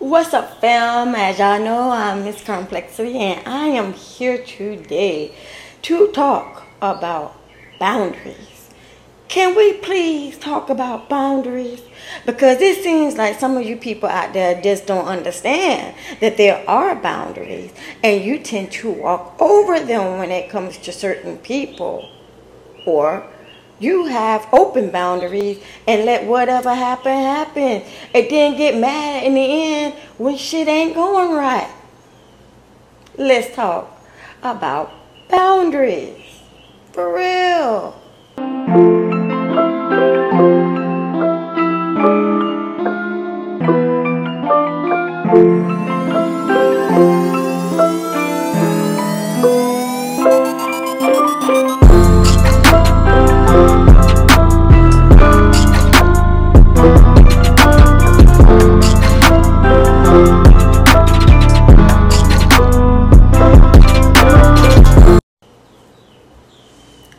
What's up, fam? As y'all know, I'm Miss Karmplexity, and I am here today to talk about boundaries. Can we please talk about boundaries? Because it seems like some of you people out there just don't understand that there are boundaries, and you tend to walk over them when it comes to certain people or you have open boundaries and let whatever happen happen. And then get mad in the end when shit ain't going right. Let's talk about boundaries. For real.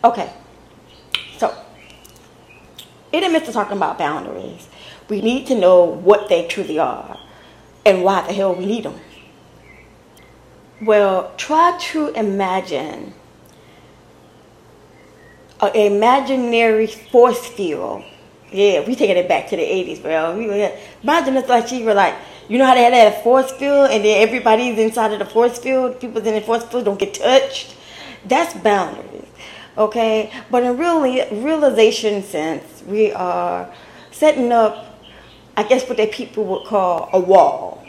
Okay, so the midst of talking about boundaries, we need to know what they truly are and why the hell we need them. Well, try to imagine an imaginary force field. Yeah, we taking it back to the 80s, bro. We were, imagine it's like you were like, you know how they had that force field and then everybody's inside of the force field, people in the force field don't get touched. That's boundaries okay? But in really realization sense, we are setting up, I guess what they people would call a wall,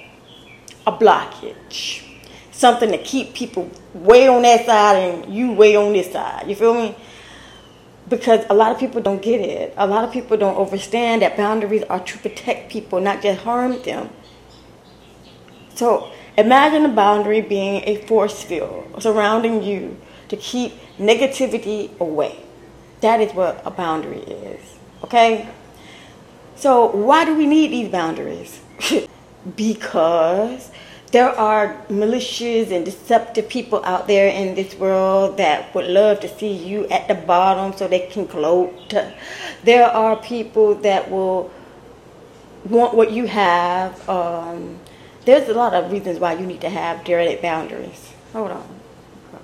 a blockage, something to keep people way on that side and you way on this side. You feel me? Because a lot of people don't get it. A lot of people don't understand that boundaries are to protect people, not just harm them. So imagine a boundary being a force field surrounding you to keep negativity away. That is what a boundary is. Okay? So, why do we need these boundaries? because there are malicious and deceptive people out there in this world that would love to see you at the bottom so they can gloat. There are people that will want what you have. Um, there's a lot of reasons why you need to have direct boundaries. Hold on.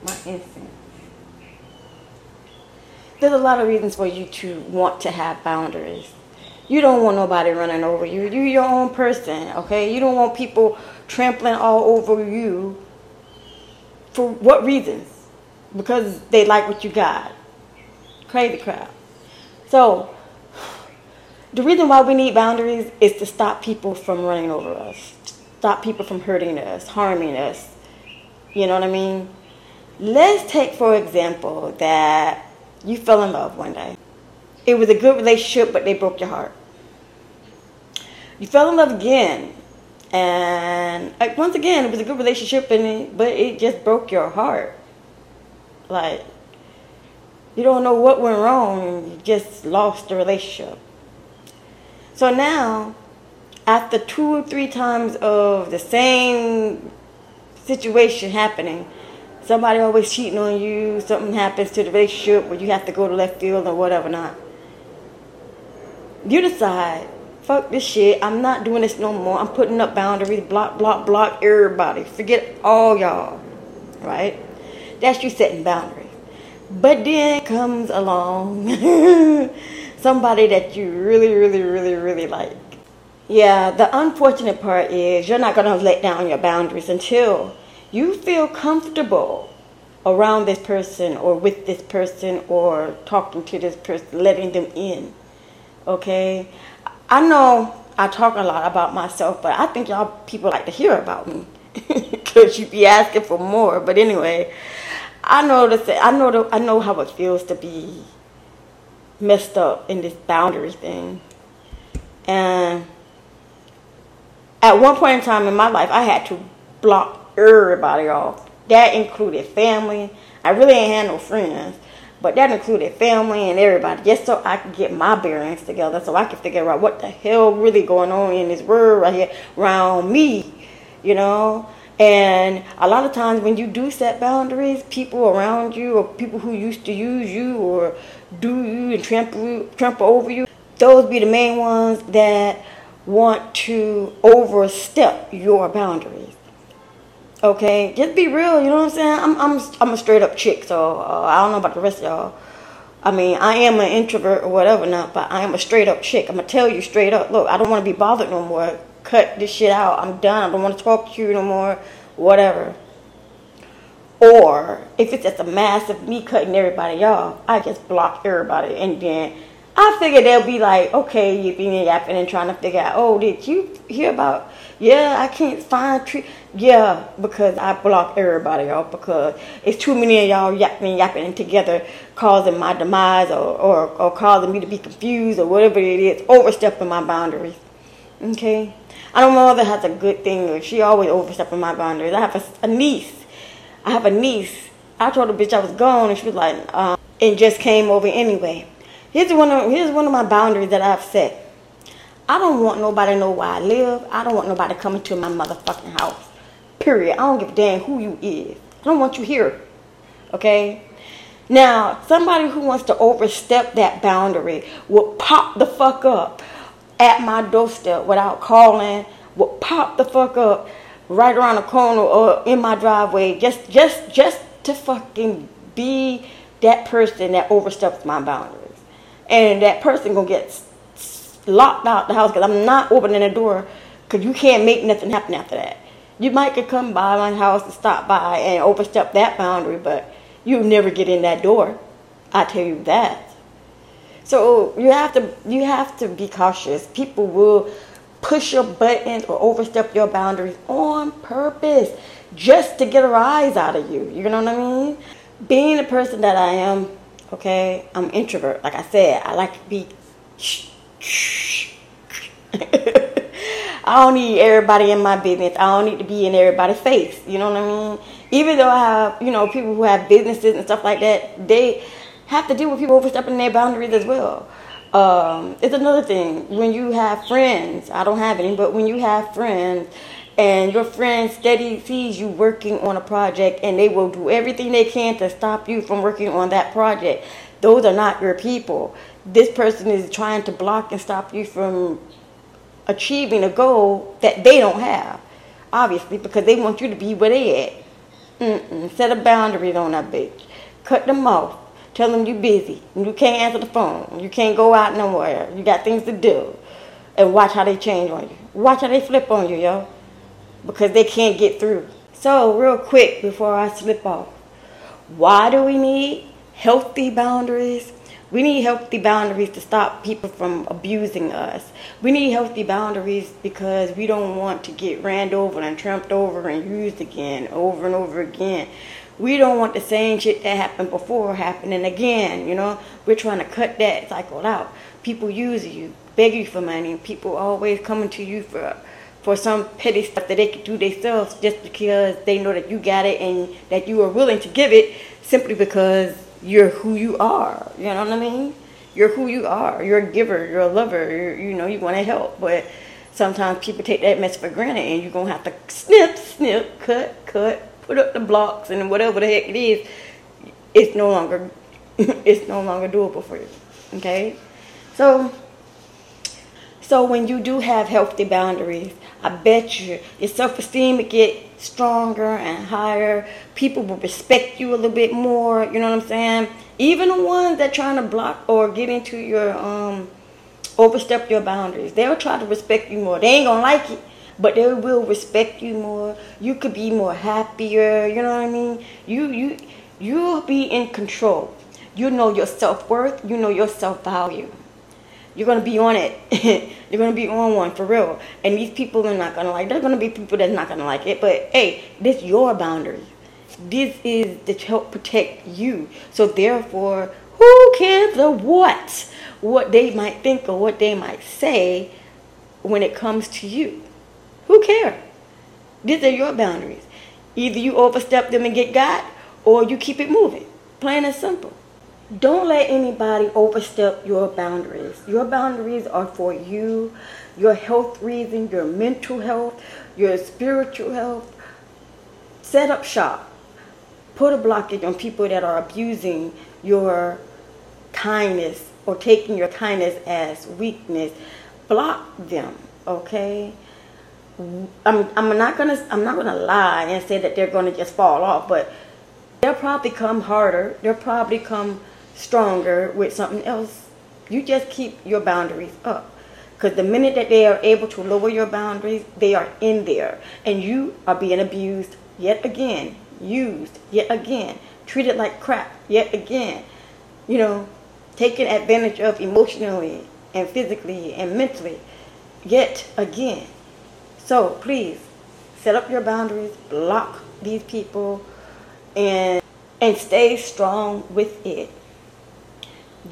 My instinct there's a lot of reasons for you to want to have boundaries. You don't want nobody running over you. You're your own person, okay? You don't want people trampling all over you. For what reasons? Because they like what you got. Crazy crap. So, the reason why we need boundaries is to stop people from running over us, stop people from hurting us, harming us. You know what I mean? Let's take, for example, that you fell in love one day. It was a good relationship, but they broke your heart. You fell in love again, and like, once again, it was a good relationship, and it, but it just broke your heart. Like you don't know what went wrong, you just lost the relationship. So now, after two or three times of the same situation happening, somebody always cheating on you, something happens to the relationship where you have to go to left field or whatever not. You decide, fuck this shit, I'm not doing this no more. I'm putting up boundaries, block, block, block everybody. Forget all y'all. Right? That's you setting boundaries. But then comes along somebody that you really, really, really, really like. Yeah, the unfortunate part is you're not to let down your boundaries until you feel comfortable around this person or with this person or talking to this person, letting them in. Okay? I know I talk a lot about myself, but I think y'all people like to hear about me because you be asking for more. But anyway, I know the, I know the, I know how it feels to be messed up in this boundary thing. And at one point in time in my life, I had to block everybody off. That included family. I really ain't had no friends, but that included family and everybody, just so I could get my bearings together, so I could figure out what the hell really going on in this world right here around me, you know. And a lot of times when you do set boundaries, people around you or people who used to use you or do you and trample trample over you, those be the main ones that want to overstep your boundaries. Okay, just be real. You know what I'm saying? I'm I'm I'm a straight up chick, so uh, I don't know about the rest of y'all. I mean, I am an introvert or whatever now, but I am a straight up chick. I'm gonna tell you straight up. Look, I don't want to be bothered no more. Cut this shit out. I'm done. I don't want to talk to you no more. Whatever. Or if it's just a massive me cutting everybody off, I just block everybody and then I figure they'll be like, okay, you being yapping and trying to figure out, oh, did you hear about? Yeah, I can't find tree. Yeah, because I block everybody off because it's too many of y'all yapping yapping together, causing my demise or, or, or causing me to be confused or whatever it is, overstepping my boundaries. Okay, I don't know if that's a good thing or she always overstepping my boundaries. I have a, a niece. I have a niece. I told the bitch I was gone, and she was like, um, and just came over anyway. Here's one of here's one of my boundaries that I've set. I don't want nobody to know where I live. I don't want nobody coming to my motherfucking house. Period. I don't give a damn who you is. I don't want you here. Okay? Now, somebody who wants to overstep that boundary will pop the fuck up at my doorstep without calling, will pop the fuck up right around the corner or in my driveway just just just to fucking be that person that oversteps my boundary and that person gonna get locked out the house because I'm not opening the door because you can't make nothing happen after that. You might could come by my house and stop by and overstep that boundary, but you never get in that door. I tell you that. So you have to you have to be cautious. People will push your buttons or overstep your boundaries on purpose just to get a rise out of you. You know what I mean? Being the person that I am Okay, I'm introvert. Like I said, I like to be. I don't need everybody in my business. I don't need to be in everybody's face. You know what I mean? Even though I have, you know, people who have businesses and stuff like that, they have to deal with people overstepping their boundaries as well. Um, it's another thing when you have friends. I don't have any, but when you have friends and your friend steady sees you working on a project and they will do everything they can to stop you from working on that project. Those are not your people. This person is trying to block and stop you from achieving a goal that they don't have obviously because they want you to be where they at. Mm-mm. set a boundary on that bitch. Cut them off. Tell them you're busy. You can't answer the phone. You can't go out nowhere. You got things to do. And watch how they change on you. Watch how they flip on you yo because they can't get through. So, real quick before I slip off, why do we need healthy boundaries? We need healthy boundaries to stop people from abusing us. We need healthy boundaries because we don't want to get ran over and tramped over and used again over and over again. We don't want the same shit that happened before happening again, you know? We're trying to cut that cycle out. People use you, beg you for money, people always coming to you for for some petty stuff that they could do themselves just because they know that you got it and that you are willing to give it simply because you're who you are. You know what I mean? You're who you are. You're a giver. You're a lover. You're, you know, you want to help. But sometimes people take that mess for granted and you're going to have to snip, snip, cut, cut, put up the blocks and whatever the heck it is, it's no longer, it's no longer doable for you. Okay? So, so when you do have healthy boundaries, I bet you your self-esteem will get stronger and higher. People will respect you a little bit more. You know what I'm saying? Even the ones that trying to block or get into your um overstep your boundaries, they'll try to respect you more. They ain't gonna like it, but they will respect you more. You could be more happier. You know what I mean? You you you'll be in control. You know your self worth. You know your self value. You're gonna be on it. You're gonna be on one for real. And these people are not gonna like. There's gonna be people that's not gonna like it. But hey, this your boundary. This is to help protect you. So therefore, who cares the what? What they might think or what they might say when it comes to you. Who care? These are your boundaries. Either you overstep them and get got, or you keep it moving. Plain and simple. Don't let anybody overstep your boundaries. Your boundaries are for you, your health reason, your mental health, your spiritual health. Set up shop. Put a blockage on people that are abusing your kindness or taking your kindness as weakness. Block them, okay? I'm, I'm not gonna I'm not gonna lie and say that they're gonna just fall off, but they'll probably come harder. They'll probably come stronger with something else. You just keep your boundaries up. Because the minute that they are able to lower your boundaries, they are in there. And you are being abused yet again, used yet again, treated like crap yet again. You know, taken advantage of emotionally and physically and mentally yet again. So please set up your boundaries, block these people, and and stay strong with it.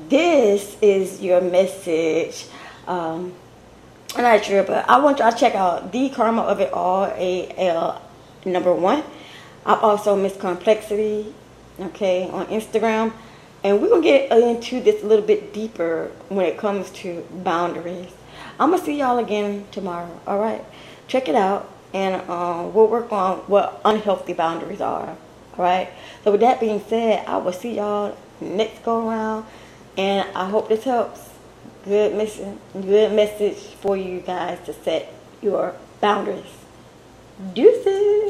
This is your message. Um, I'm not sure, but I want y'all to check out the Karma of It All, A L number one. I'm also Miss Karmplexity, okay, on Instagram. And we're going to get into this a little bit deeper when it comes to boundaries. I'm going to see y'all again tomorrow, all right? Check it out, and uh, we'll work on what unhealthy boundaries are, all right? So with that being said, I will see y'all next go around, and I hope this helps. Good mission, good message for you guys to set your boundaries. Deuces.